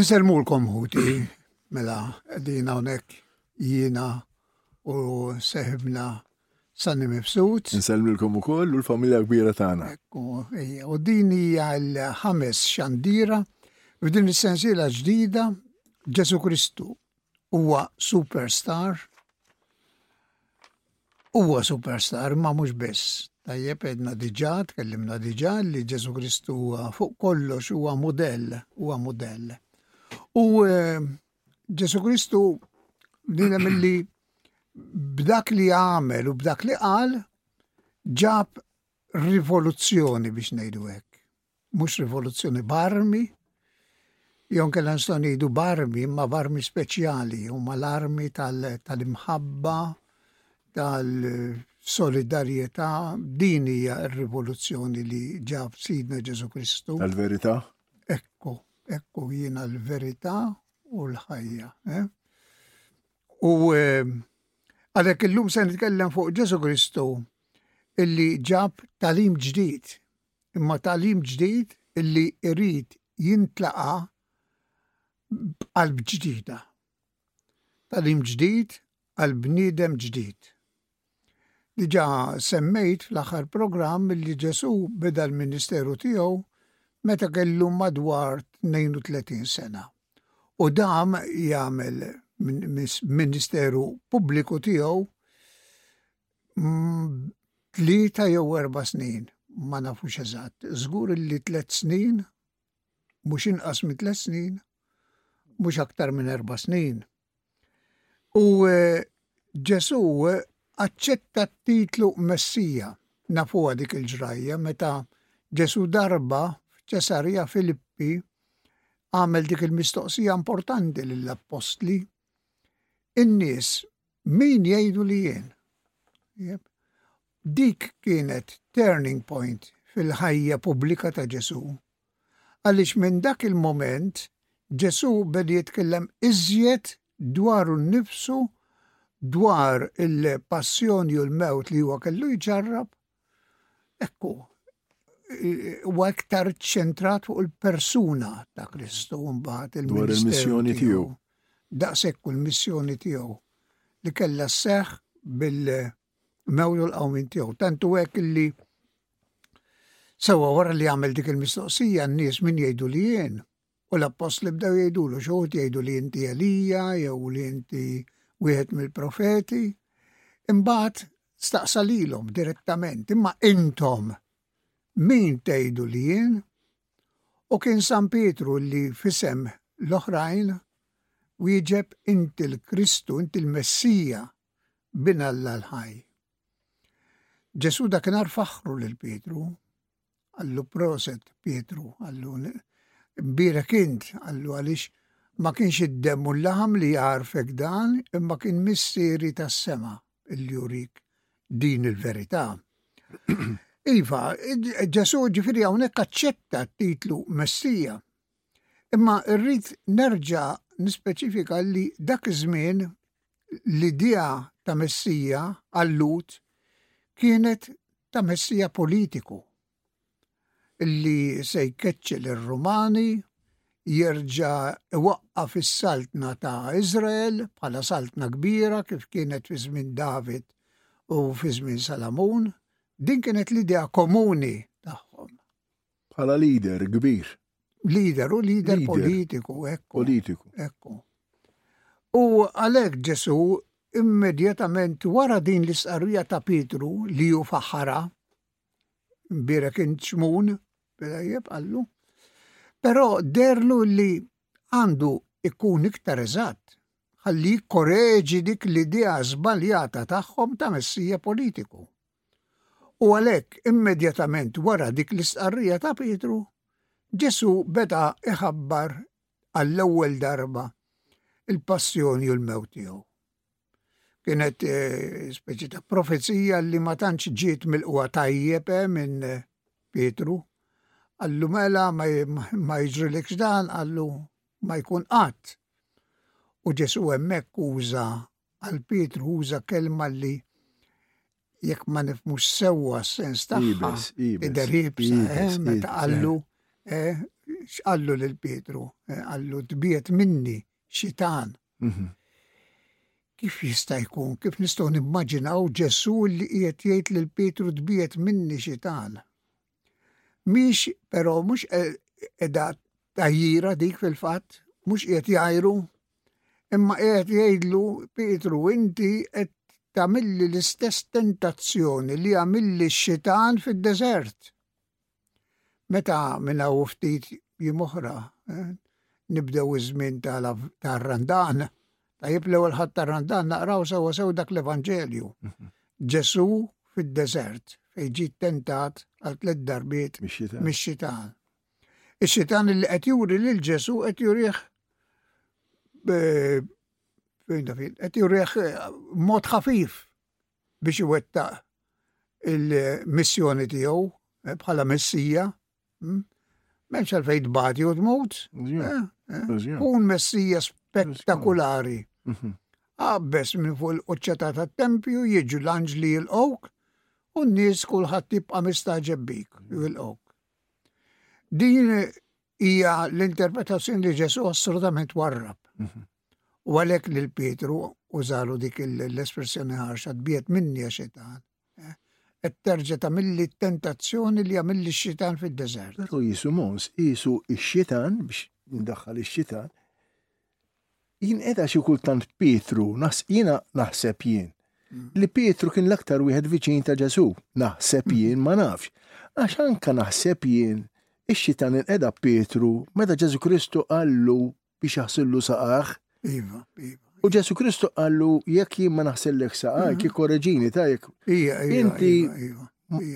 Insellmulkom ħuti, mela qegħdin hawnhekk jiena u seħibna Sanni Mifsud. Insellmilkom ukoll u l-familja kbira tagħna. U din hija l-ħames xandira f'din is-sensiela ġdida Ġesu Kristu huwa superstar Huwa superstar ma mhux biss. Tajjeb għedna diġà, tkellimna diġà li Ġesu Kristu huwa fuq kollox huwa mudell, huwa mudell. U eh, Ġesu Kristu dina milli b'dak li għamel u b'dak li qal ġab rivoluzzjoni biex ngħidu hekk. mhux rivoluzzjoni b'armi, jew kellha nistgħu ngħidu b'armi, imma b'armi speċjali, huma l-armi tal-imħabba, tal-solidarjetà, din hija r-rivoluzzjoni li ġab Sidna Ġesu Kristu. Tal-verità? Ekku, ekku jiena l-verità u l-ħajja. Eh? U eh, għalhekk illum se nitkellem fuq Ġesu Kristu illi ġab talim ġdid imma tagħlim ġdid li jrid jintlaqa' b'qalb ġdida. Tagħlim ġdid għal bniedem ġdid. Diġà semmejt fl-aħħar programm li Ġesù beda l-ministeru tiegħu meta kellu madwar 32 sena u dam jagħmel ministeru pubbliku tiegħu Tlieta jew erba' snin, ma nafux eżatt. Żgur li tliet snin, mhux inqas minn tliet snin, mhux aktar minn erba' snin. U eh, Ġesu eh, aċċetta t-titlu Messija. Nafuha dik il-ġrajja meta Ġesu darba f'Ċesarija Filippi għamel dik il-mistoqsija importanti lill-appostli. In-nies Min jgħidu li jien? Dik kienet turning point fil-ħajja pubblika ta' Ġesù. Għaliex minn dak il-moment Ġesù bedi jitkellem iżjed dwaru nnifsu, dwar il-passjoni u l-mewt li huwa kellu jġarrab Ekku, u aktar ċentrat fuq il-persuna ta' Kristu mbagħad il-missjoni tiegħu. Daqshekk u l-missjoni tiegħu li kellha seħ bil-mewlu l-qawmin tiegħu. Tantu hekk li sewa wara li għamel dik il-mistoqsija n-nies min jgħidu li jien U l-appostli bdew jgħidulu, xoħut jgħidu li inti Elija, jew li inti wieħed mill-profeti. Imbagħad staqsa lilhom direttament, imma intom min tgħidu li jien? U kien San Pietru li fisem l-oħrajn wieġeb inti l-Kristu, inti l-Messija bin Alla l-ħaj. Ġesu dakinhar faħru lil Pietru Għallu proset, Pietru, għallu mbira kint, għallu għalix ma kienx id-demmu l-laħam li jgħarfek dan, imma kien missieri tas sema il-jurik din il-verità. Iva, Ġesu ġifiri għawnek aċċetta t-titlu Messija. Imma rrid nerġa' nispeċifika li dak iż-żmien l-idea ta' Messija għall-Lhud kienet ta' Messija politiku li se jkeċċi lir-Rumani, jerġa' iwaqqaf is-saltna ta' Iżrael bħala saltna kbira kif kienet fi żmien David u fi żmien Salamun. Din kienet l-idea komuni tagħhom. Bħala leader kbir. Leader u leader, leader. politiku, ekku. Politiku. Ekku. U għalhekk Ġesu immedjatament wara din l-istqarrija ta' Pietru li hu faħħara birek inċmun, bidajjeb għallu, però derlu li għandu ikun iktar eżatt għalli korreġi dik l-idea żbaljata tagħhom ta' messija politiku. U għalhekk immedjatament wara dik l-istqarrija ta' Pietru, Ġesu beda iħabbar għall-ewwel darba il-passjoni u l-mewt tiegħu. Kienet eh, speċi ta' profezija li ma tantx ġiet mill-qwa tajjeb eh, minn eh, Pietru. Għallu mela ma jiġrilekx dan, għallu ma jkun qatt. U Ġesu hemmhekk uża Għal Pietru uża kelma li jekk ma nifmux sewwa s-sens tagħha, idher ibsa, eh, meta eh. qallu, eh, x'qallu lil Pietru, eh, qallu tbiet minni xitan. Mhm. Kif jista' jkun, kif nistgħu nimmaġinaw Ġesu li qiegħed jgħid lil Pietru tbiet minni xitan? Mhix però mhux qiegħda tajjira dik fil-fatt, mhux qiegħed jgħajru, imma qiegħed jgħidlu Pietru inti qed tagħmilli l-istess tentazzjoni li għamilli x-xitan fid-deżert. Meta minn hawn ftit jiem oħra eh, nibdew iż-żmien tar-Randan, Tajjeb l-ewwel ħadd ta' Randan naqraw sewwa sew dak l-Evanġelju. Ġesù fid-deżert fejn ġiet tentat għal tliet darbiet mix-xitan. Ix-xitan li qed juri lil Ġesù qed jurih qed jurih eh, mod ħafif biex iwettaq il-missjoni tiegħu eh, bħala messija Hmm? Menx għalfej tbati u tmut. Eh, eh. Kun messija spettakulari. Mhm. Abbes minn fuq il-qoċċata ta' tempju jiġu l-anġli il ok u n-nies kulħadd tibqa' mistaġeb bik il ok Din hija l-interpretazzjoni li Ġesu assolutament warrab. Mhm. U għalhekk lil Pietru użalu dik l-espressjoni ħarxa tbiet minni għax qed terġa' tagħmilli t-tentazzjoni li għamilli x-xitan fid-deżert. Però Jesu Mons qisu x-xitan biex ndaħħal ix-xitan. Jien qiegħda xi kultant Pietru, jiena naħseb jien li Pietru kien l-aktar wieħed viċin ta' Ġesu, naħseb jien ma nafx. Għax anka naħseb jien ix-xitan inqeda Pietru meta Ġesu Kristu qallu biex jaħsillu saqajh. Iva, iva. U Ġesu Kristu qallu, jekk jien ma naħsillek saqaj, kif korreġini ta' jekk. Ija, ija. Inti. Iva, iva.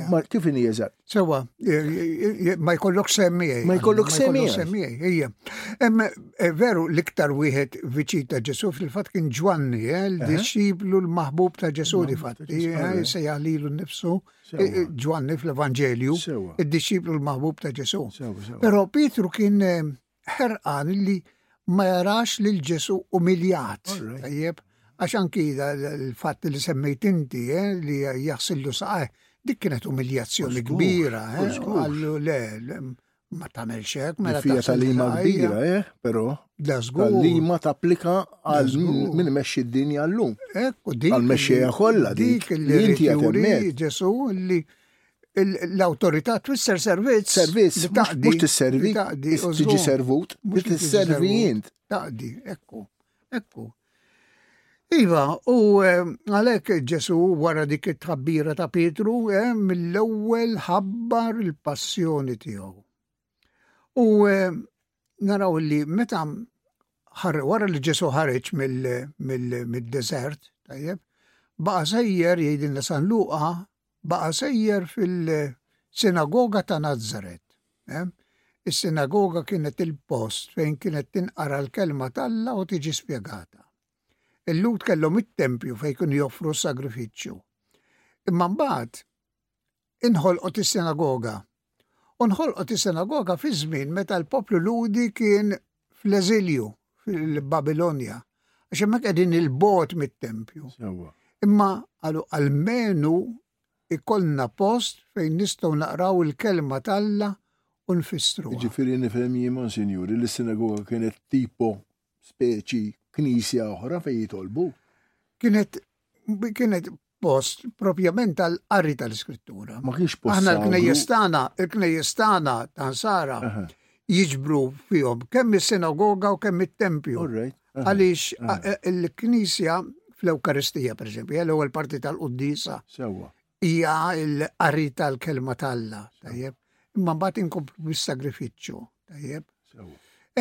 Ma kif inni jeżat? Sewa, ma jkollok semmijaj. Ma jkollok semmijaj. Semmijaj, ija. Emme, eh, veru, liktar wieħed viċi ta' Ġesu fil-fat kien ġwanni, eh, l-disċiplu l-maħbub ta' Ġesu di fat. Eh, se jgħalilu nifsu ġwanni fl-Evanġelju, il-disċiplu l-maħbub ta' Ġesu. Pero Pietru kien ħerqan li ma jarax lil Ġesu umiljat. Tajjeb, għax anki l-fatt li semmejt inti eh, li jaħsillu saqaj, dik kienet umiljazzjoni kbira. Eh, għallu le, ma tagħmel xek, mela fija tal-lima kbira, eh, però. Tal-lima tapplika għal min meċi d-dinja l-lum. Għal meċi kollha dik li inti għatemmet. Ġesu li l-autorità twisser servizz. Servizz, li taqdi. Mux tisservi, tiġi servut, li tisservi jint. Taqdi, ekku, ekku. Iva, u ehm, għalek ġesu wara dik it-tħabbira ta' Pietru, ehm, mill-ewwel ħabbar il-passjoni tiegħu. U ehm, naraw li meta wara li Ġesu ħareġ mill-deżert, tajjeb, baqa sejjer jgħidilna San Luqa, baqa sejjer fil-sinagoga ta' Nazaret. Eh? Is-sinagoga kienet il-post fejn kienet tinqara l-kelma tal-la u tiġi spiegata. Il-lut kellhom it-tempju fejn kienu joffru sagrifiċċju. Imma mbagħad inħolqot is-sinagoga. U nħolqot is-sinagoga fi żmien meta l-poplu Ludi kien fl-eżilju fil-Babilonja. Għax hemmhekk qegħdin il-bot mit-tempju. Imma għalu għalmenu ikollna post fejn nistgħu naqraw il-kelma talla u nfissru. Ġifieri nifhem jien, Monsinjuri, li s-sinagoga kienet tipo speċi knisja oħra fejn jitolbu. Kienet kienet post propjament tal-qari tal-iskrittura. Ma kienx post. Aħna l-knejjestana, il-knejjestana ta' Sara jiġbru fihom kemm is-sinagoga u kemm it-tempju. Għaliex il-knisja fl-Ewkaristija, per eżempju, l-ewwel parti tal-Quddisa. Sewwa. Hija l-qari tal-kelma tal-la, tajjeb. Imma mbagħad inkomplu bis-sagrifiċċju, tajjeb.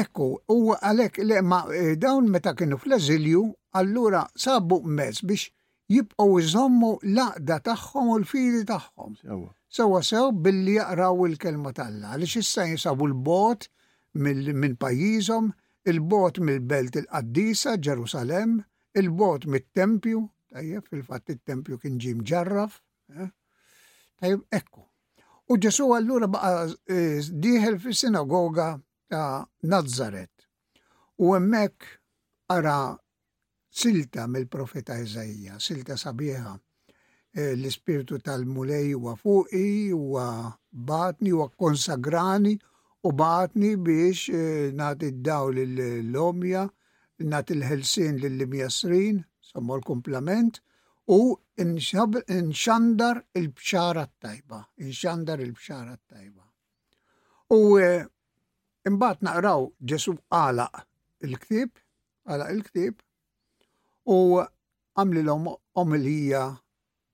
Ekku, u għalek, ma eh, dawn meta kienu fl-eżilju, allura sabu mezz biex jibqgħu iżommu l-aqda tagħhom u l-fidi tagħhom. Sewa sew billi jaqraw il-kelma tal-la, għaliex issa jinsabu l-bot minn pajjiżhom, il-bot mill-belt il-qaddisa Ġerusalem, il-bot mit-tempju, tajjeb, fil-fatt il-tempju kien ġim ġarraf, eh? tajjeb, ekku. U Ġesu allura baqa eh, diħel fis sinagoga ta' Nazaret. U emmek ara silta mill-profeta Iżajja, silta sabiħa. Eh, l-Ispirtu tal-Mulej huwa fuqi, huwa batni, huwa konsagrani u batni biex eh, nagħti d-dawl l-omja, nagħti l-ħelsin lill-imjasrin, somma l-komplement, u nxandar il-bxara t-tajba, nxandar il-bxara t-tajba. U eh, imbagħad naqraw Ġesu għalaq il-ktib, għalaq il-ktib, u għamlilhom omilija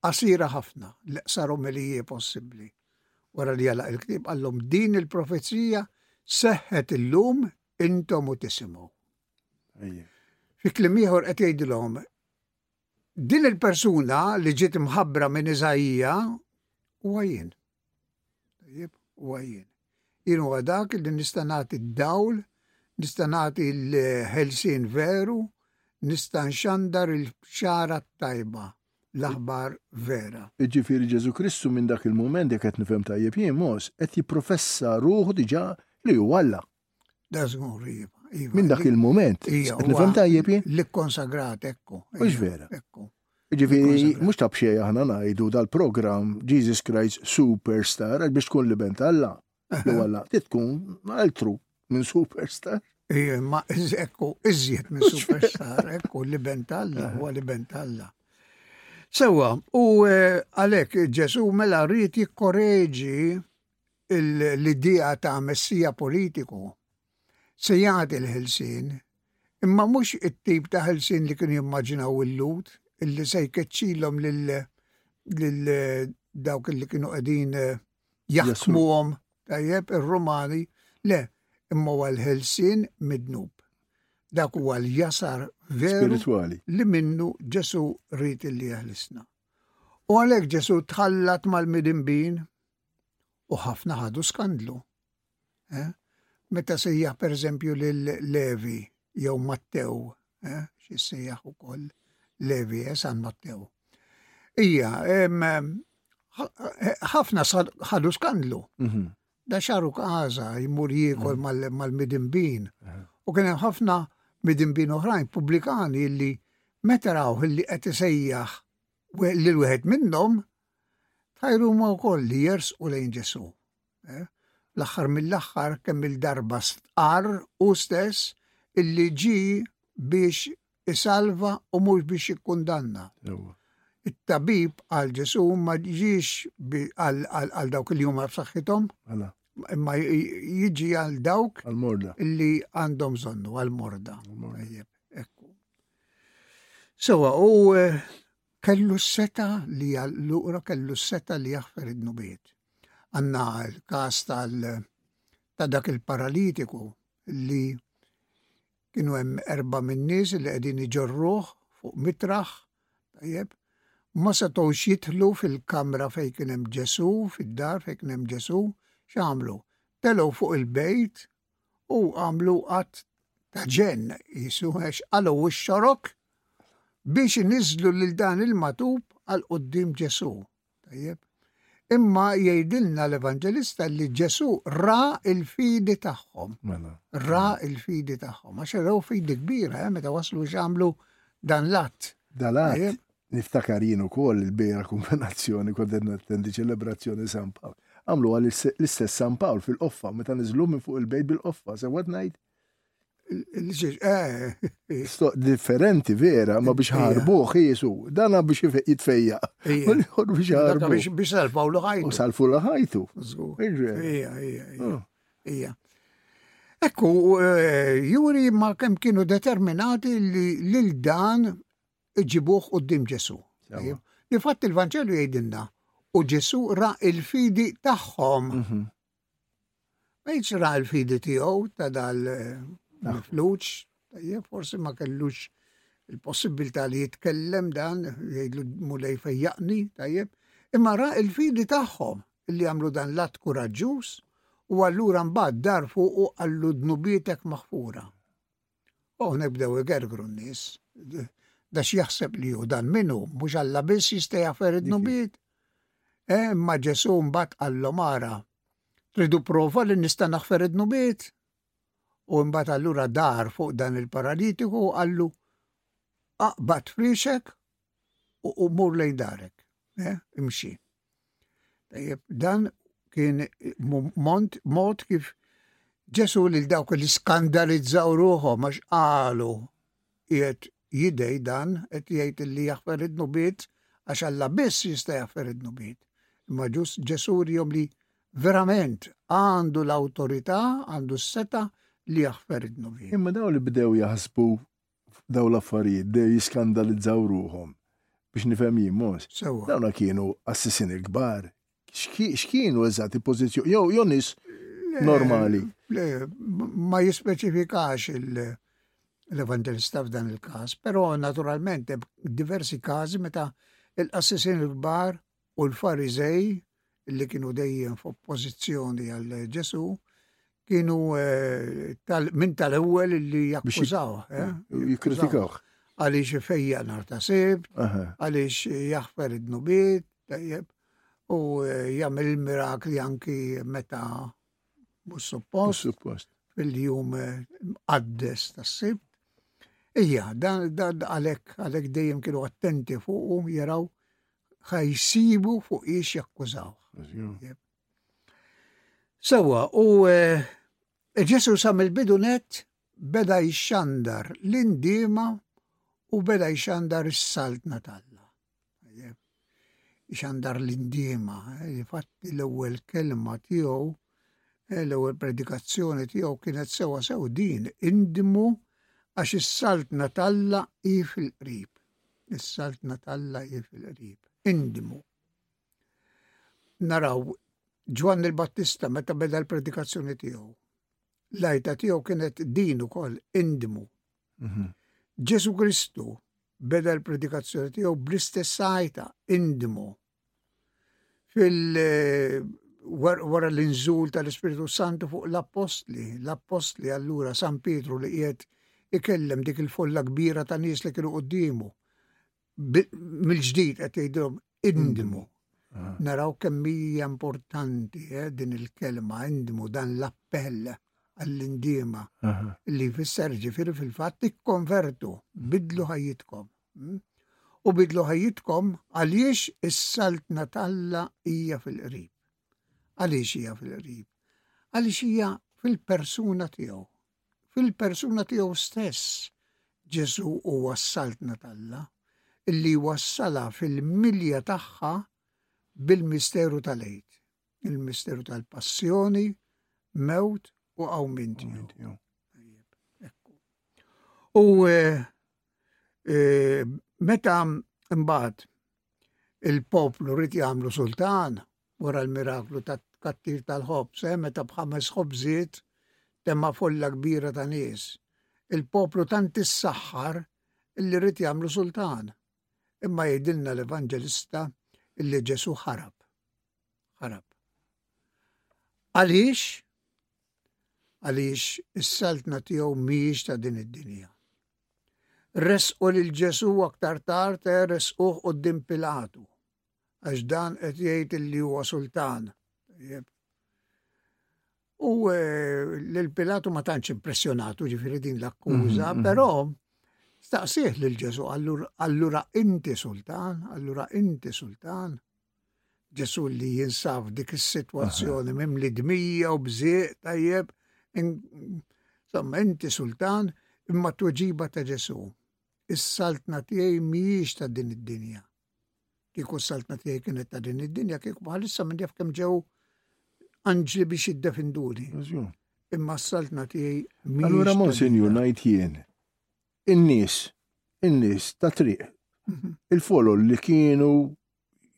qasira ħafna, l-iqsar omiliji possibbli. Wara li jalaq il-ktieb għallhom din il-profezija seħħet illum intom u tisimgħu. Fi klim ieħor qed jgħidilhom din il-persuna li ġiet mħabbra minn Iżajija huwa jien. Tajjeb, u għajjen. Jien huwa dak li nista' nagħti d-dawl, nista' nagħti l-ħelsin veru, nista' nxandar il-ċara tajba, l-aħbar vera. Iġifieri Ġesu Kristu minn dak il-mument jekk qed nifhem tajjeb jien Mos, qed jipprofessa ruħu diġà li huwa Alla. Da zgur, iva. iva. Minn dak il-moment, nifhem tajjeb jien. Li konsagrat, ekku. Mux vera. Ekku. Ġifiri, mux ta' bxej aħna najdu dal-program Jesus Christ Superstar, għax biex tkun li bent Alla, li Alla, tkun altru minn Superstar. Ija, ma ekku, iżjed minn Superstar, ekku li bent Alla, u li bent Alla. Sewa, u eh, għalek Ġesu mela rrit jikkoreġi l-idea ta' messija politiku se jagħti l-ħelsien, imma mhux it-tip ta' ħelsien li kienu jimmaġinaw il-Lhud illi se jkeċċilhom lil lil dawk li kienu qegħdin eh, jaħkmuhom tajjeb ir-Rumani, le, imma huwa l-ħelsien midnub. Dak huwa l-jasar veru li minnu Ġesu rrit li jeħlisna. U għalhekk Ġesu tħallat mal-midinbin U ħafna ħadu skandlu. Eh? Meta sejjaħ per eżempju l-Levi jew Mattew, eh? xi sejjaħ ukoll Levi eh? San Mattew. Ija, ħafna ħadu skandlu. Mhm. Da xaru kaza jmur jikol mhm. mal-midinbin. Mhm. U kien hemm ħafna midinbin oħrajn publikani li meta rawh li qed isejjaħ lil wieħed minnhom Tajru huma wkoll li jersqu lejn Ġesù. Eh? L-aħħar mill-aħħar kemm il-darba stqar u stess illi ġi biex isalva u mhux biex ikkundanna. It-tabib għal Ġesù ma ġiex għal dawk li huma f'saħħithom, mela. imma jiġi għal dawk li għandhom bżonnu għal morda. Sewa, u eh, Kellu s-seta li allura kellu s-seta li jaħfer id-nubiet. Għanna l-kas tal ta' dak il-paralitiku li kienu hemm erba min-nies li qegħdin iġorruh fuq mitraħ, tajjeb, ma setgħux jidħlu fil-kamra fejn kien hemm Ġesu, fid-dar fejn kien hemm Ġesu, x'għamlu? Telgħu fuq il-bejt u għamlu għat ta' ġen jisu għax għalu xorok biex inizlu lil dan il-matub għal qoddim Ġesu. Tajjeb. Imma jgħidilna l-Evanġelista li Ġesu ra il-fidi tagħhom. Mela. Ra il-fidi tagħhom. Għax rew fidi kbira, eh, meta waslu x'għamlu dan l-att. Dalat Niftakar jien ukoll il-bira kummenazzjoni kont qed nattendi ċelebrazzjoni San Pawl. Għamluha l-istess San Pawl fil-qoffa meta niżlu minn fuq il-bejt bil-qoffa, se wad ngħid. Eh. Stoq differenti vera, ma biex ħarbuħ jisu, dana biex jitfejja. biex ħarbuħ. Biex salfaw l-ħajtu. U salfu l-ħajtu. Ija, ija, ija. Ah. Ekku, eh, juri ma kem kienu determinati li l-dan iġibuh quddiem Ġesù. Difatti l-Vanġelu jgħidilna u Ġesù ra il-fidi tagħhom. Mhm. Ma jgħidx ra il-fidi tiegħu ta' dal mifluġ, eh, forsi ma kellux il-possibilità li jitkellem dan, jgħidlu mulej fejjaqni, tajjeb, imma ra il-fidi tagħhom li għamlu dan l-att kuraġġuż u allura mbagħad dar fuq u għallu dnubietek maħfura. U hawnhekk bdew igergru n-nies. Da x'jaħseb li hu dan min hu? Mhux Alla biss jista' jafer id-dnubiet? Eh, imma Ġesù mbagħad qallhom ara. Tridu prova li nista' naħfer id-dnubiet? U mbagħad allura dar fuq dan il-paralitiku u qallu aqbad friexek u mur lejn darek. Eh, imxi. Dan kien mont, mod kif ġesu lil dawk li skandalizzaw ruħom għax qalu qiegħed jidej dan qed jgħid li jaħfer id-nubiet għax Alla biss jista' jaħfer id-nubiet. Imma ġus ġesu rihom li verament għandu l-awtorità, għandu s-seta li jaħfer id-nubiet. Imma daw li bdew jaħsbu f'dawn l-affarijiet bdew jiskandalizzaw ruħhom, biex nifhem jien mhux. Sewwa. Dawna kienu assisini l-kbar. X'ki- X'kienu eżatt il-pożizzjoni? Jew jew nies normali. Le, ma jispeċifikax il- l-evangelista f'dan il-każ, però naturalment hemm diversi każi meta l-qassisin il-kbar U l-Fariżej li kienu dejjem f'oppożizzjoni għal Ġesu kienu eh, minn tal-ewwel li jakkużaw. Eh? Jikkritikaw. Għaliex ifejja nar ta' sibt, għaliex jaħfer id-nubiet, tajjeb, u eh, jagħmel il-mirakli anki meta mhux suppost. Suppost. Fil-jum għaddes ta' sibt. Ija, dan għalek, għalek dejjem kienu attenti fuq jaraw ħajsibu fuq ix jakkużaw. Sewa, u eh, Ġesu sam il-bidu net beda jxandar l-indima u beda jxandar is-saltna talla. Jxandar l-indima, eh, fatt l-ewwel kelma tiegħu, eh, l-ewwel predikazzjoni tiegħu kienet sewa sew din, indimu għax is-saltna talla hi fil-qrib. Is-saltna t'Alla hi fil-qrib. Indimu. Naraw Ġwann il-Battista meta beda l-predikazzjoni tiegħu. L-ajta tiegħu kienet din ukoll indimu. Mhm. Ġesu Kristu beda l-predikazzjoni tiegħu bl-istess ajta indimu. fil wara l-inżul tal-Ispirtu Santu fuq l-appostli, l-appostli allura San Pietru li qiegħed ikellem dik il-folla kbira ta' nies li kienu quddiemu. Mill-ġdid qed jgħidhom indmu. Ah. Naraw kemm hija importanti eh, din il-kelma indmu dan l-appell għall-indiema li jfisser ġifieri fil-fatt ikkonvertu, bidlu ħajjitkom. u bidlu ħajjitkom għaliex is-saltna t'Alla hija fil-qrib. Għaliex hija fil-qrib? Għaliex hija fil-persuna tiegħu. Fil-persuna tiegħu stess Ġesu huwa s-saltna t'Alla illi wassala fil-milja tagħha bil-misteru tal-għid, il-misteru tal-passjoni, mewt u għawminti. U eh, E, meta mbagħad il-poplu rrit jagħmlu sultan wara l-miraklu ta' kattir tal-ħobż, eh, meta bħames ħobżiet temma folla kbira ta' nies. Il-poplu tant issaħħar illi rrit jagħmlu sultan. Imma jgħidilna l-Evanġelista illi Ġesu ħarab. Ħarab. Għaliex? Għaliex is-saltna tiegħu mhijiex ta' din id-dinja. Ressqu lil Ġesù aktar tard eh, ressquh quddiem Pilatu. Għax dan qed jgħid li huwa sultan. U eh, lil Pilatu ma tantx impressjonatu ġifieri din l-akkuża, mhm, mhm. però staqsih lil Ġesù allura inti sultan, allura inti sultan. Ġesu li jinsaf dik is-sitwazzjoni mimli dmija u bżieq tajjeb. Insomma, inti sultan imma tweġiba ta' Ġesu. Is-saltna tiegħi mhijiex ta' din id-dinja. Kieku s-saltna tiegħi kienet ta' din id-dinja, kieku bħalissa minn jaf kemm ġew anġli biex jiddefinduni. Imma s-saltna tiegħi mhijiex. Allura Monsinju ngħid jien in-nies, in-nies ta' triq, mhm. il-folol li kienu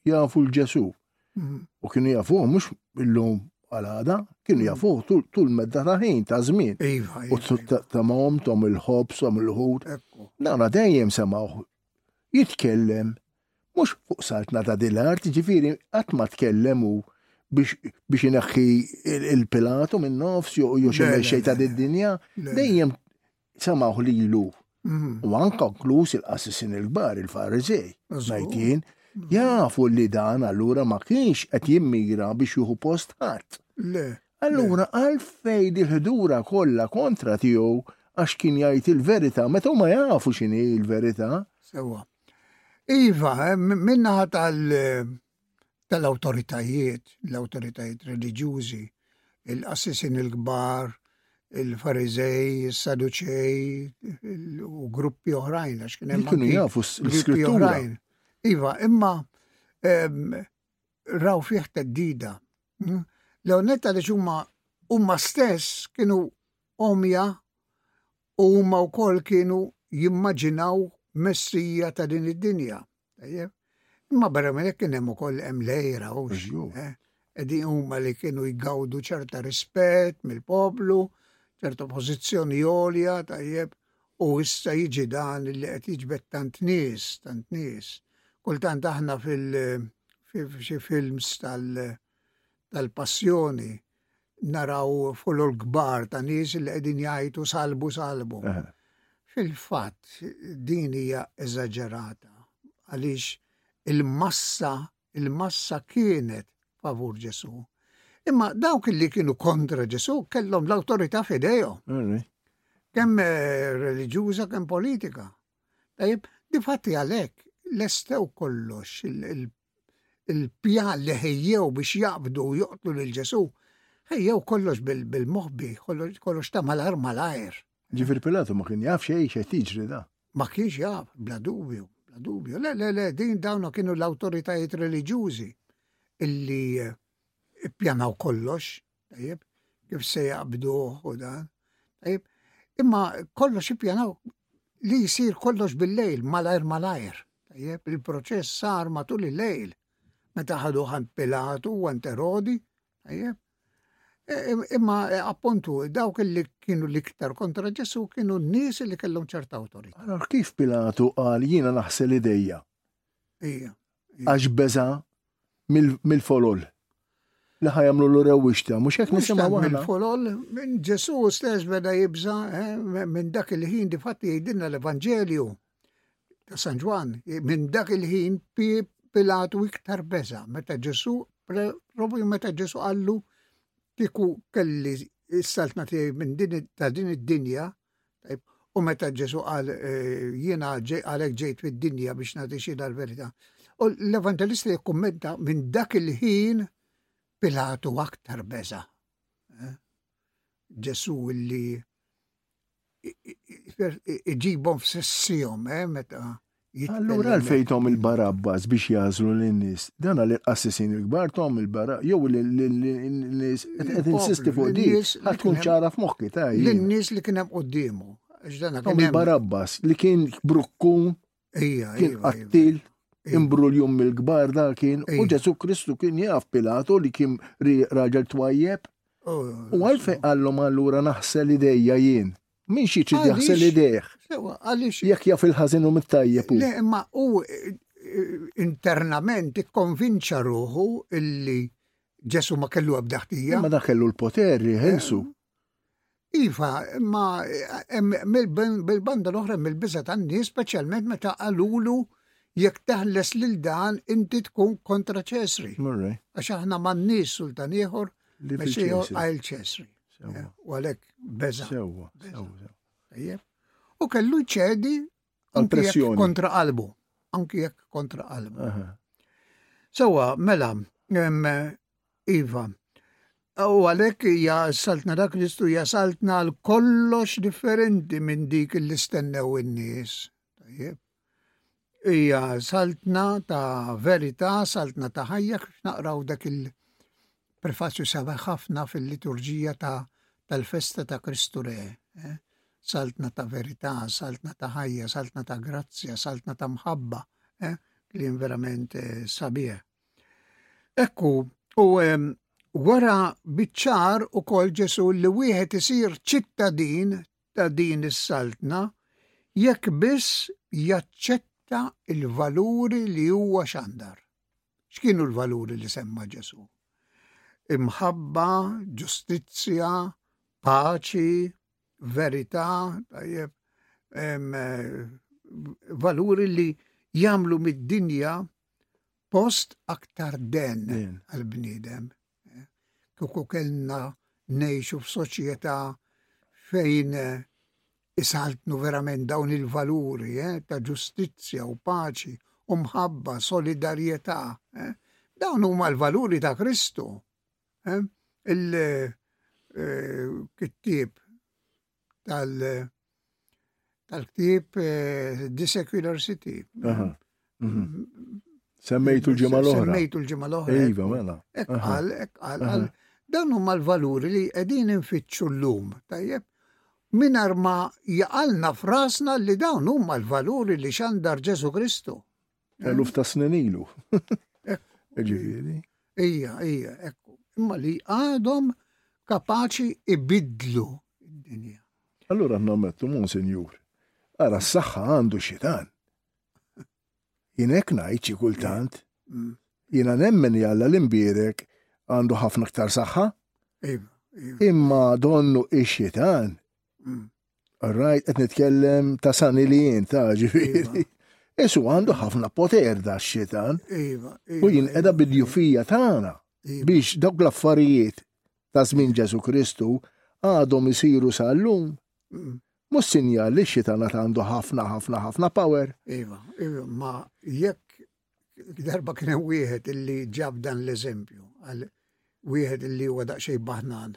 jafu l-Ġesu. Mm. U kienu jafu, mux illum għal-għada, kienu mm. jafu tul medda ta' ħin, ta' zmin. Iva, u iva. ta' mom, tom il-ħobs, tom il-ħut. Dawna dejjem semaw jitkellem, mux fuq saltna ta' dil-art, ġifiri, għatma tkellem u biex ineħħi il-pilatu minn nofs jo xejn ta' d-dinja, dejjem semawh lilu u anka nkluż il-qassisin il-kbar il-Fariżej, ngħidjien, jafu li dan allura ma kienx qed jimmira biex juhu post ħadd. Le. Allura għalfej li ħdura kollha kontra tiegħu għax kien jgħid il-verità meta ma jafu x'inhi l-verità. Sewa. Iva, eh, minnaħa tal tal-awtoritajiet, l-awtoritajiet reliġjużi, il-qassisin il-kbar, il-Farizej, il-Saduċej, u gruppi oħrajn, għax kien hemm. Kienu jafu l-iskrittura. Iva, imma ehm, raw fih teddida. Hm? Leonetta li huma huma stess kienu omja U huma wkoll kienu jimmaġinaw messija ta' din id-dinja. Imma barra minn hekk kien hemm ukoll hemm lejra u qegħdin eh? huma li kienu jgawdu ċerta rispett mill-poplu, ċerta pożizzjoni għolja tajjeb u issa jiġi dan li qed jiġbed tant nies, tant nies. Kultant aħna fil- xi films tal-passjoni naraw folol kbar ta' nies li qegħdin jgħajtu salbu salbu. Fil-fatt din hija eżaġerata għaliex il-massa il-massa kienet favur Ġesu. Imma dawk li kienu kontra Ġesu kellhom l-awtorità f'idejhom. Kemm eh, reliġjuża kemm politika. Tajib, di fatti għalhekk lestew kollox il-pjan li ħejjew biex jaqbdu u joqtlu lil Ġesù, ħejjew kollox bil-moħbi, kollox ta' malar malajr. Ġifir Pilatu ma kien jaf xejn xejn tiġri da. Ma kienx jaf, bla dubju, bla dubju. Le, le, le, din dawna kienu l-autoritajiet reliġjużi illi eh, ippjanaw kollox Tajjeb, kif se jaqbduh u dan. Tajjeb, imma kollox ippjanaw li jisir kollox bil-lejl, malajr malajr. Tajjeb, il-proċess sar matul il-lejl, meta ħadu għand Pilatu u għand Erodi, tajjeb. E, e, imma e, appuntu, dawk li kienu l-iktar kontra Ġesu kienu n-nies li kellhom ċerta awtorità. Allora kif Pilatu qal jiena naħsel idejja? Ija. għax beża mill-folol li ħajamlu l-rewwixta, mhux hekk nisimgħu aħna. Folol, minn Ġesu stess beda jibża eh, minn dak il-ħin di fatti jgħidilna l-Evanġelju ta' San Ġwan, minn dak il-ħin Pilatu iktar beża meta Ġesu propju meta Ġesu qallu kieku kelli s-saltna tiegħi minn din ta' din id-dinja Tajb, u meta Ġesu qal eh, jiena għalhekk ġejt fid-dinja biex nagħti xi dal-verità. U l-evanġelista jikkummenta minn dak il-ħin Pilatu aktar beża. Eh? Ġesu li iġibhom f'sessihom, eh, meta Allura għalfejn tom il-Barabbas biex jażlu lin-nies? Dan għal il-qassisin il-kbar tom il-Barabbas jew lin-nies qed insisti fuq di għad tkun ċara f'moħħi ta' lin-nies li kien hemm quddiemu. Tom il-Barabbas li kien brukkun kien qattil imbruljum mill-kbar da kien u Ġesu Kristu kien jaf Pilatu li kien raġel twajjeb. U għalfejn għallhom allura naħsel idejja jien. Min xi jrid jaħsel idejh. Sewa, għaliex. Jekk jaf il-ħażin u mit-tajjeb hu. Le, imma hu internament ikkonvinċa ruħu illi Ġesu ma kellu ebda ħtija. Ma da kellu l-poter jħelsu. Eh, iva, ma bil-banda l-oħra mill-biża tan-nies, speċjalment meta qalulu jekk taħles lil dan inti tkun kontra ċesri. Għax aħna man-nies sultan ieħor li għajl ċesri. Eh, u għalek beza. Sewa, sewa. U kellu ċedi għal-pressjoni. Kontra qalbu. Anki jekk kontra qalbu. Sewa, mela, Iva, u għalek hija saltna da Kristu hija saltna għal kollox differenti minn dik l-istennew in-nies. Tajjeb. Hija saltna ta' verità, saltna ta' ħajja kif naqraw dak il-prefazju sabaħ ħafna fil-liturġija ta' tal-festa ta' Kristu Re. Eh? Saltna ta' verità, saltna ta' ħajja, saltna ta' grazzja, saltna ta' mħabba, eh? li verament eh, sabiħ. Ekku, u Wara biċċar u kol Ġesu li wieħed isir ċittadin ta' din is-Saltna jekk biss jaċċetta l-valuri li huwa xandar. X'kienu l-valuri li semma Ġesù? Imħabba, ġustizzja, paċi, verità, tajjeb, valuri li jagħmlu mid-dinja post aktar den għal-bniedem. Kuku kellna nejxu f'soċjetà fejn eh, isaltnu verament dawn il-valuri eh, ta' ġustizzja u paċi u mħabba, solidarjetà. Eh. Dawn huma l-valuri ta' Kristu. Il-kittib tal-ktib The Secular City. Semmejtu l-ġimgħa l-oħra. Semmejtu l-ġimgħa l-oħra. Iva, mela. Eqqal, eqqal, dan huma l-valuri li qegħdin infittxu llum, tajjeb? Minar ma jaqalna frasna li dawn huma l-valuri li xandar Ġesu Kristu. Eluf ta' snin ilu. Ġifieri. Ija, ija, ekku. Imma li għadhom kapaċi ibidlu id-dinja. Allura għanna mettu, Monsinjur, għara s-saxħa għandu xitan. Jinek najċi kultant, mm. jina nemmen jalla l-imbirek għandu ħafna ktar saxħa. Imma donnu ix-xitan mm. Rajt qed nitkellem ta' sanili jien ta' ġifieri. Iva. Isu għandu ħafna poter da xitan iva, iva, u jien edha bid-djufija tagħna biex dawk l-affarijiet ta' żmien Ġesu Kristu għadhom isiru sal-lum. Mm. Mhux sinjal li xitan għandu ħafna ħafna ħafna power. Iva, iva, ma jekk darba kien hemm wieħed illi ġab dan l-eżempju għal wieħed illi huwa daqsxejn baħnan.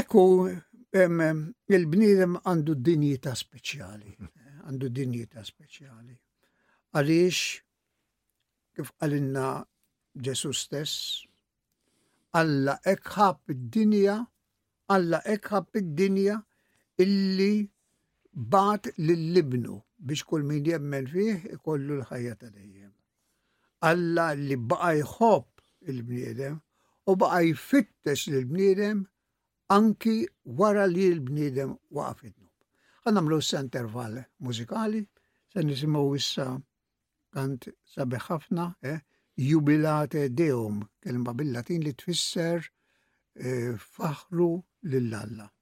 Ekku, il-bniedem għandu dinjita speċjali, għandu dinjita speċjali. Għaliex, kif għalinna Ġesu stess, Alla ekħab id-dinja, Alla ekħab id-dinja illi bat lill-libnu biex kull min jemmen fih ikollu l-ħajja ta' dejjem. Alla li baqa' jħobb il-bniedem u baqa' jfittex lill-bniedem anki wara li l-bniedem waqaf idnub. Għan nagħmlu issa intervall mużikali, se nisimgħu issa kant sabiħ ħafna, eh? Jubilate Deum, kelma bil-Latin li tfisser eh, faħru lill-Alla.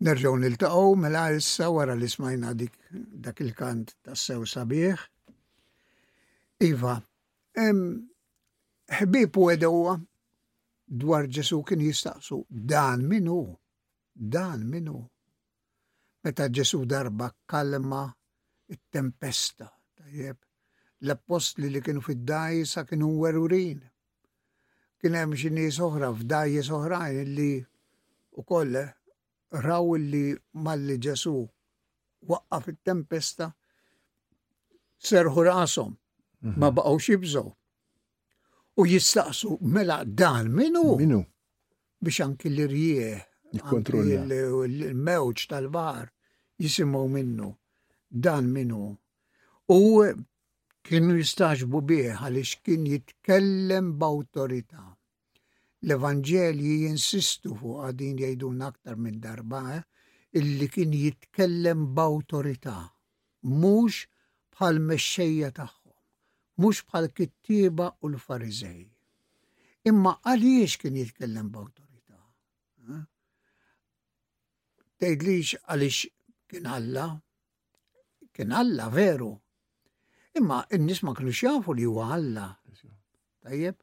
Nerġgħu niltaqgħu mela issa wara li smajna dik dak il-kant tas-sew sabiħ. Iva, ħbib u edewa dwar Ġesu kien jistaqsu dan minu, dan minu. Meta Ġesu darba kalma it-tempesta, tajjeb, l-appostli li kienu fid-dajsa kienu werurin, Kien hemm xi nies oħra f'dajjes oħrajn illi ukoll raw illi malli Ġesu waqqaf it-tempesta serħu rashom mhm. ma baqgħu xibżgħu. U jistaqsu mela dan minu? Minu. Biex anki l-irjieħ, l-mewġ tal-bar jisimgħu minnu. Dan minu. U Kienu jistaġbu bih għaliex kien jitkellem b'awtorità. L-Evanġelji jinsistu fuq din jgħidun aktar minn darba eh, illi kien jitkellem b'awtorità, mhux bħal mexxejja tagħhom, mhux bħal kittieba u l-Fariżej. Imma għaliex kien jitkellem b'awtorità? Eh? Tgħidlix għaliex kien Alla, Kien Alla veru. Imma n-nies ma kienux jafu li huwa Alla. Tajjeb,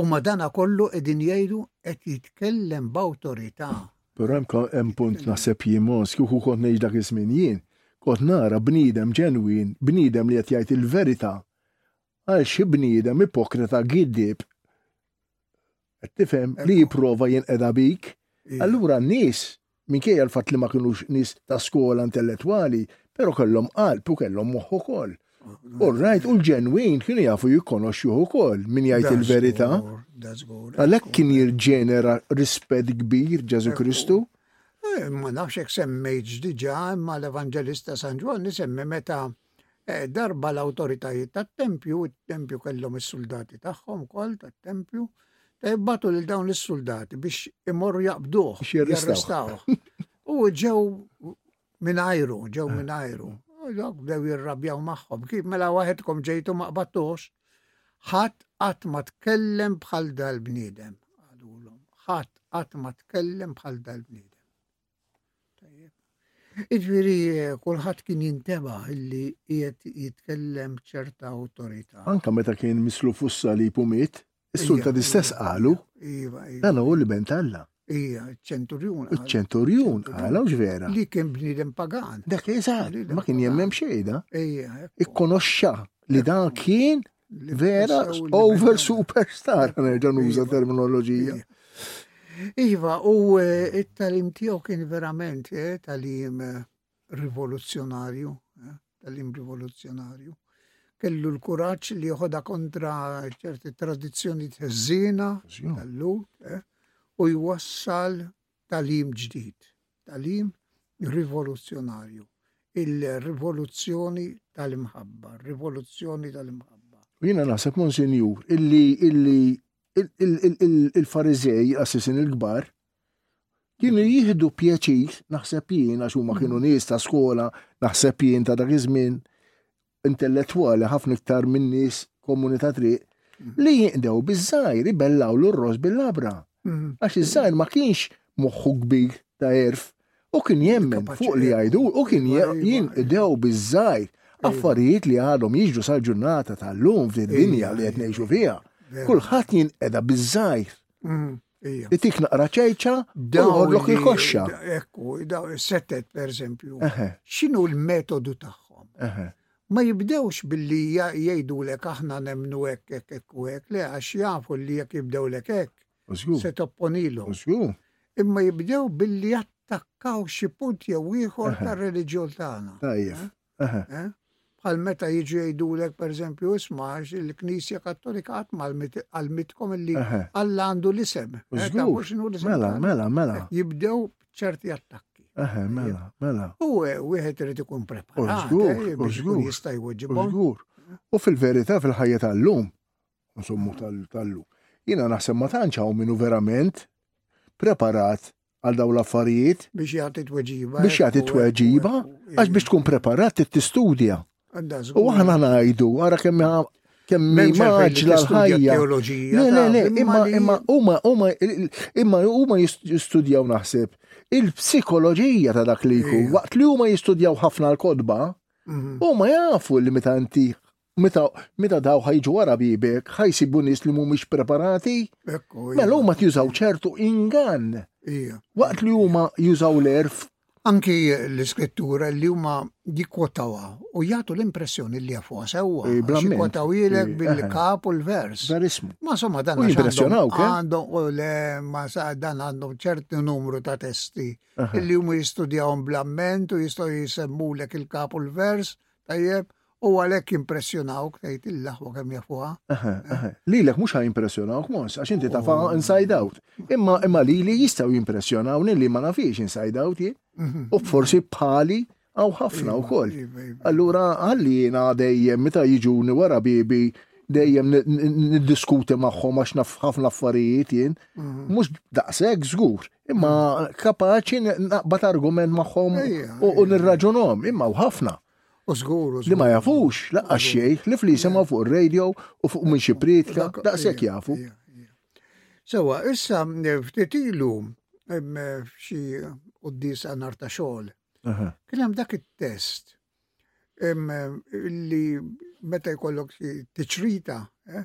u ma dana kollu qegħdin jgħidu qed jitkellem b'awtorità. Però hemm punt naħseb jien mos kif ukoll ngħix dak iż-żmien jien. Kont nara bniedem ġenwin, bniedem li qed jgħid il-verità Għal xi bniedem ipokrita giddieb, qed tifhem, li jipprova jinqeda bik, allura n-nies, minkejja l-fatt li ma kinux nies ta' skola intellettwali, però kellhom qalb u kellhom moħħ ukoll. U r-right u l-ġenwin kienu jafu jikkonoxxuh ukoll min jgħid il-verità. Għalhekk kien jirġenera rispett kbir Ġesù Kristu. Ma nafx jekk semmejtx diġà, imma l-Evanġelista San Ġwanni semmi meta E, darba l-awtoritajiet tat-tempju, it-tempju kellhom is-suldati tagħhom ukoll tat-tempju, ta' jibbatu lil dawn is-suldati biex imorru jaqbduh, jirrestaw. U ġew minn ajru, ġew eh. minn ajru. Bdew jirrabjaw magħhom. Kif mela waħedkom ġejtu ma qbadtux, ħadd qatt ma tkellem bħal dal-bniedem. Ħadd qatt ma tkellem bħal dal-bniedem. Iġviri, kullħat kien jinteba illi jiet jitkellem ċerta autorita. Anka meta kien mislu fussa li pumit, il-sulta l-istess qalu, iva, iva. dan u l-ben talla. Ija, ċenturjun. ċenturjun, għala ux vera. Li kien bnidem pagan. Dak eżat, ma kien jemmem xejda. Ija. Ikkonoxxa li dan kien Vera, over superstar, nerġa' nuża iva. terminoloġija. Iva, u eh, it-talim tiegħu kien verament eh, talim eh, rivoluzzjonarju, talim rivoluzzjonarju. Kellu l-kuraġġ li joħodha kontra ċerti tradizzjoni teżżina tal-lut u jwassal Tagħlim ġdid, tagħlim rivoluzzjonarju, il-rivoluzzjoni tal-imħabba, rivoluzzjoni tal-imħabba. U jiena naħseb Monsinjur illi illi il-Fariżej, assisin il-kbar, kienu jihdu pjaċir, naħseb jien, għax huma kienu nies ta' skola, naħseb jien ta' dak iż-żmien, intellettwali ħafna iktar minn nies komuni ta' triq li jinqdew biż-żgħir ibellaw l-urros bil-labra. Mm. Għax iż-żgħir ma kienx moħħu kbir ta' erf u kien jemmen fuq li jgħidu u kien jinqdew biż-żgħir affarijiet li għadhom jiġru sal-ġurnata tal-lum f'din dinja li qed ngħixu fiha. Kulħadd jinqeda biż-żgħir. Mm. Itik naqra ċejċa, daħorlok il-koxxa. Ekku, daw settet per eżempju. X'inhu l-metodu tagħhom? Ma jibdewx billi jgħidu lek aħna nemnu hekk hekk hekk u hekk, le għax jafu li jekk jibdew lek hekk. Se topponilhom. Imma jibdew billi jattakkaw xi punt jew ieħor tar-reliġjon tagħna. Tajjeb. Eh? Bħal meta jiġu jgħidulek pereżempju isma' il-Knisja Kattolika qatt għalmitkom illi Alla għandu l-isem. Eh, mela, mela, mela. Jibdew ċerti attakki. Eħe, mela, mela. U eh, wieħed irid ikun preparat. Użgur, eh, użgur. Jista' jweġibhom. Użgur. U fil-verità fil-ħajja tal-lum, Insommu tal-tallu. Jina naħseb ma tanċaw minnu verament preparat għal daw l-affarijiet. Biex jgħati tweġiba. Biex jgħati tweġiba, għax biex tkun preparat t-istudja. U għana najdu, għara kemm kemm maġla l-ħajja. Le, le, le, imma, imma, huma, huma, imma huma jistudjaw naħseb il-psikoloġija ta' dak li jkun, waqt li huma jistudjaw ħafna l-kodba, mhm. huma jafu l-limitanti U meta, meta daw ħajġu wara bibek, ħajsibu nies li mhumiex preparati? Ekku. Mela iva. huma jużaw ċertu ingann. Ija. Waqt li huma jużaw l-erf. Anki l-iskrittura li huma jikkwotawha u jagħtu l-impressjoni li jafuha sewwa. Eh, bla ment. Jikwotaw ilek Eh, bil-kap u l-vers. Verismu. Ma somma dan U għax jimpressjonawk, għandhom- eh? għandhom u le ma sa dan għandhom ċerti numru ta' testi Aha. illi huma jistudjawhom blamment u jistgħu jisemmulek il-kap u l-vers tajjeb U għalhekk impressjonawk tgħid il-laħwa kemm jafuha. Lilek mhux ħa impressjonawk mons għax inti tafa oh. inside out. Imma imma lili jistgħu jimpressjonawni li ma nafix inside out jien. Mhm. U forsi bħali għaw ħafna u koll. Allura għallina dejjem meta jiġuni wara bibi dejjem niddiskuti magħhom għax naf ħafna affarijiet jien, mhm. mhux daqshekk żgur, imma mhm. kapaċi naqbad argument magħhom u nirraġunhom, imma u ħafna. Li ma jafux laqqas xejn li fli jisimgħu fuq ir-radio u fuq minn xi prietka daqshekk jafu. Sewa, issa ftit ilu xi quddis għanar ta' xogħol. Kien hemm dak it-test li meta jkollok tiċrita, eh,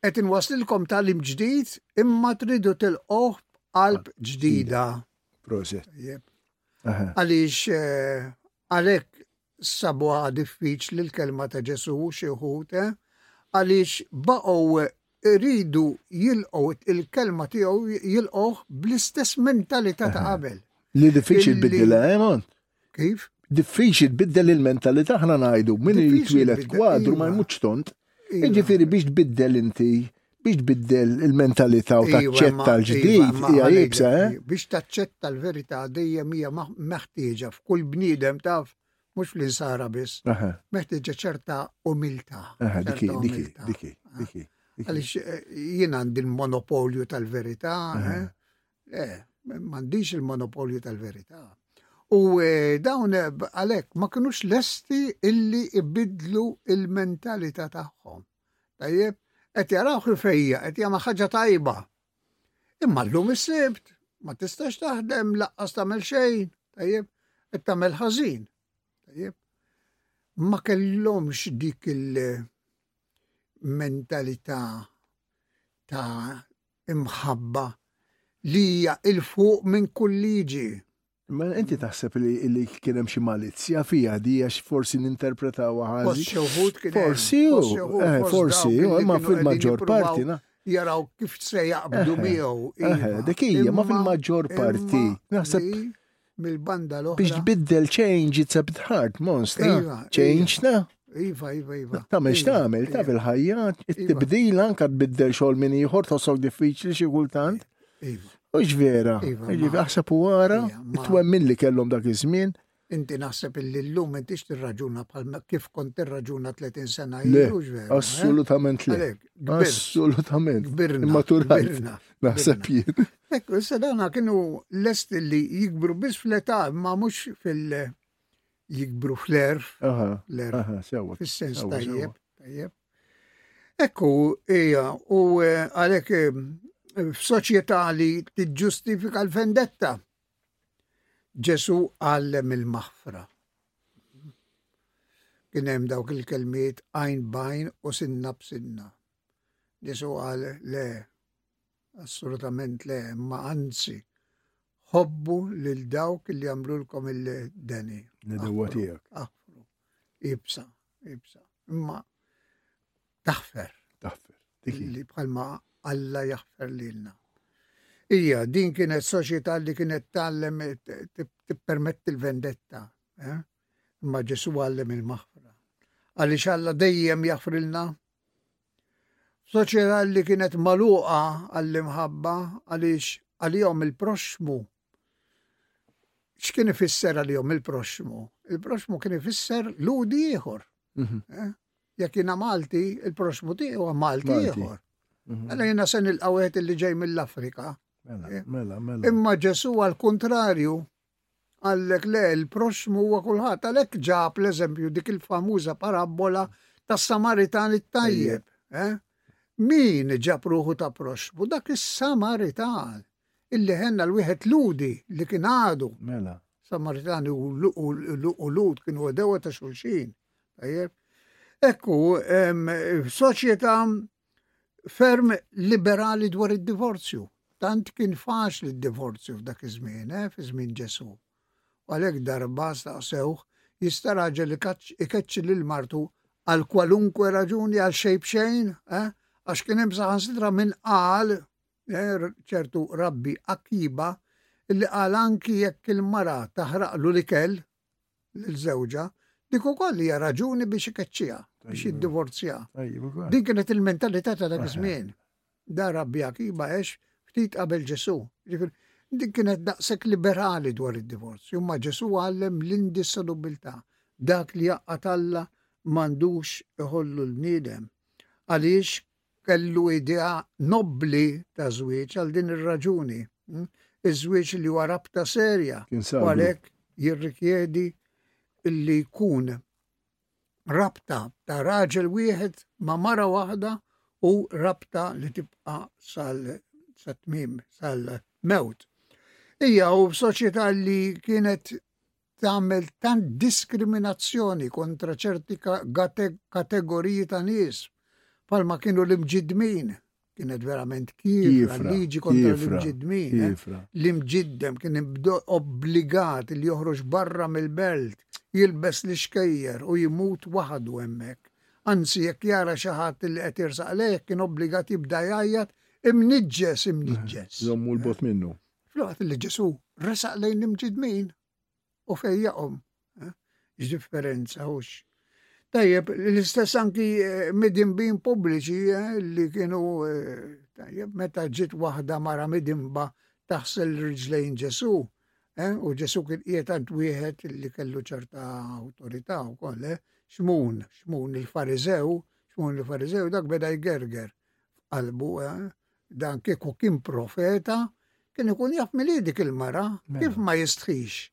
Qed inwaslilkom talim ġdid imma tridu tilqoh qalb ġdida. Proset. Għaliex eh, għalhekk sabuha diffiċ li l-kelma ta' Ġesu xi wħud eh, għaliex baqgħu iridu jilqgħu il-kelma tiegħu jilqgħu bl-istess mentalità ta' qabel. Li diffiċ il-bidila, eh, Kif? Diffiċli tbiddel il-mentalità aħna ngħidu min jitwielet kwadru ma iva. jmutx tont. Iva. Jiġifieri biex tbiddel inti biex tbiddel il-mentalità u iva, taċċetta l-ġdid hija jibsa, eh? Biex taċċetta l-verità dejjem hija meħtieġa f'kull bniedem taf mhux fl-insara biss. Meħtieġa ċerta umiltà. Diki, diki, diki, diki. Għaliex eh, jien għandi l-monopolju tal-verità, eh? Le, m'għandix il-monopolju tal-verità. U eh, dawn eh, għalhekk ma kinux lesti illi ibidlu il-mentalità tagħhom. Tajjeb, qed jaraw ħifejja, qed jagħmel ħaġa tajba. Imma llum is-sibt ma tistax taħdem laqqas tagħmel xejn, tajjeb, qed tagħmel ħażin. Tajjeb. Ma kellhomx dik il-mentalità ta' Imħabba li hija 'il fuq minn kull liġi. Mela inti taħseb li kien hemm xi malizzja fiha di għax forsi ninterpretawha ħażin? Fost xi wħud kien hemm. Forsi hu, eh, forsi hu, imma fil-maġġor parti. Jaraw kif se jaqbdu miegħu. Dik hija, ma fil-maġġor parti. Naħseb mill-banda l-oħra. Biex tbiddel change, it's a bit hard, mons, na? Iva, change, na? Iva, iva, iva. Tamil iva, xtamil, iva. ta' fil-ħajja, t-tibdil iva. anka tbiddel xol minn iħor tosok diffiċli xie kultant. Iva. U ġvera, ġivi aħseb u għara, t-twemmin li kellom dak iż-żmien. Inti naħseb illi l-lum intix tirraġuna bħal kif kont tirraġuna 30 sena ilu ġvera. Eh? Assolutament le. Assolutament. Birna. Naħseb jien. Ekku, issa dawna kienu lest li jikbru biss fl-età, ma mhux fil- jikbru fl-erf, l-erf, fil-sens tajjeb, tajjeb. Ekku, ija, u eh, għalek eh, f'soċjetà li tiġġustifika l-vendetta, Ġesu għallem il-maħfra. Kien hemm dawk il-kelmiet għajn bajn u sinna b'sinna. Ġesu għal le Assolutament le, imma anzi, ħobbu lil dawk li jagħmlulkom il-deni. Nedewwa tiegħek. Aħfru. Ibsa, ibsa. Imma taħfer. Taħfer. Li bħalma Alla jaħfer lilna. Ija, din kienet soċjetà li kienet tallem tippermetti l-vendetta. Eh? Imma Ġesu għallem il-maħfra. Għaliex Alla dejjem jaħfrilna Soċjetà li kienet magħluqa għall-imħabba għaliex għalihom il-proxxmu x'kien ifisser għalihom il-proxxmu? Il-proxxmu kien ifisser ludi ieħor. Mhm. Eh? Jekk jiena Malti, il-proxxmu tiegħu Malti ieħor. Mhm. Mela jiena se nilqgħu li ġej mill-Afrika. Mela, eh? mela, mela. Imma Ġesu għal-kontrarju Qalek, Le, il-proxxmu huwa kulħadd. Għalhekk ġab l-eżempju dik il-famuża parabbola tas-Samaritan it-tajjeb. Eh? Min ġab ruħu ta' proxbu? Dak is-Samaritan illi ħenna l-wieħed ludi li kien għadu. Mela. Samaritani u lud kienu għedewa ta' xulxin. Tajjeb. Ekku, soċjetà ferm liberali dwar id-divorzju. Tant kien faċli d-divorzju f'dak iż-żmien, eh, fi żmien Ġesù. Għalhekk darba staqsewh jista' raġel ikeċċi lil martu għal kwalunkwe raġuni għal xejn b'xejn, eh? għax kien hemm saħansitra minn qal eh, ċertu rabbi akiba illi qal anki jekk il-mara taħraqlu li kell lil żewġha, dik ukoll hija raġuni biex ikeċċiha, biex jiddivorzja. Din kienet il-mentalità ta' dak iż-żmien. Dar Abbi Akiba għex ftit qabel Ġesu. Din kienet daqshekk liberali dwar id-divorz. Imma Ġesu għallem l-indissolubilità. Dak li jaqqa' talla m'għandux iħollu l-bniedem. Għaliex kellu idea nobbli ta' żwieġ għal din ir-raġuni. Iż-żwieġ li huwa rabta serja u għalhekk jirrikjedi li jkun rabta ta' raġel wieħed ma' mara waħda u rabta li tibqa' sal-tmiem, sal-mewt. Ija u soċjetà li kienet tagħmel tant diskriminazzjoni kontra ċerti kategoriji ta' nies palma kienu l-imġidmin kienet verament kifra, liġi kontra l-imġidmin. Eh? L-imġiddem kien obbligat li joħroġ barra mill-belt, jilbes li xkejjer u jimut waħdu hemmhekk. Anzi, jekk jara xi ħadd li qed jirsaq lejh kien obbligat jibda jgħajjat imniġġes imniġġes. Jommu eh, l-bot minnu. Fl-waqt li Ġesu resaq lejn l-imġidmin u fejjaqhom, eh, x'differenza hux. Tajjeb, l-istess anki eh, midinbin pubbliċi eh, li kienu tajjeb meta ġiet waħda mara midinba taħsel riġlejn Ġesu. U Ġesu kien qiegħed għand wieħed li kellu ċerta awtorità wkoll, xmun, xmun il-Fariżew, xmun il-Fariżew dak beda jgerger f'qalbu Dan kieku kien profeta, kien ikun jaf milli dik il-mara, mela. kif ma jistħix.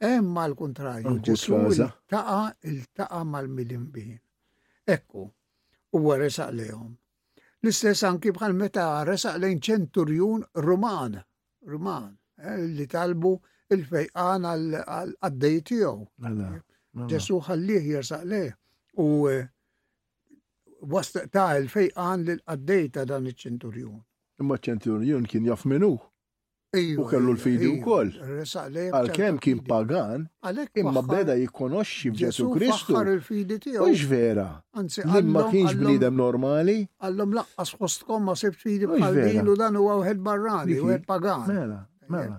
Emma l kuntrarju ġesu il-taqa, il-taqa mal-milimbin. Ekku, u resaq lejhom. L-istess anki bħal meta resaq lejn ċenturjun Ruman, Ruman, eh, li talbu il-fejqan għal-qaddej tiegħu. Mela, mela. Ġesu ħallih jersaq lejh. U eh, wasta ta' il-fejqan li l-qaddej ta' dan iċ-ċenturjun. Imma ċ-ċenturjun kien jaf minnu. U kellu l-fidi u koll. Għal-kem kien pagan, imma beda jikonoxxi b'Ġesu Kristu. Ux vera. Li ma kienx bnidem normali. Għallom laqqas ħostkom ma sibx fidi bħal dan u għawħed barrani, u għed pagan. Mela, mela.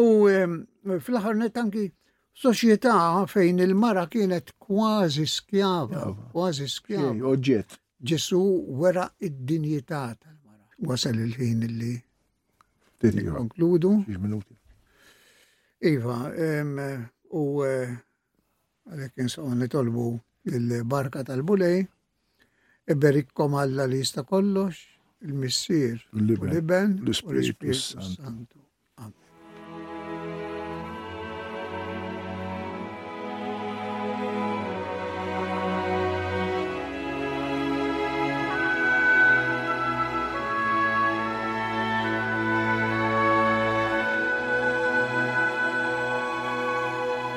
U fl-ħarnet anki Soċjetà fejn il-mara kienet kważi skjava, kważi skjava. Oġġett. Ġesu wera id-dinjità tal-mara. Wasal il-ħin li konkludu. Iva, u eh, għalek insaqqa nitolbu il-barka tal-bulej. Iberikkom Alla li jista' kollox, il-Missier, u l-Iben, u l-Ispirtu Santu.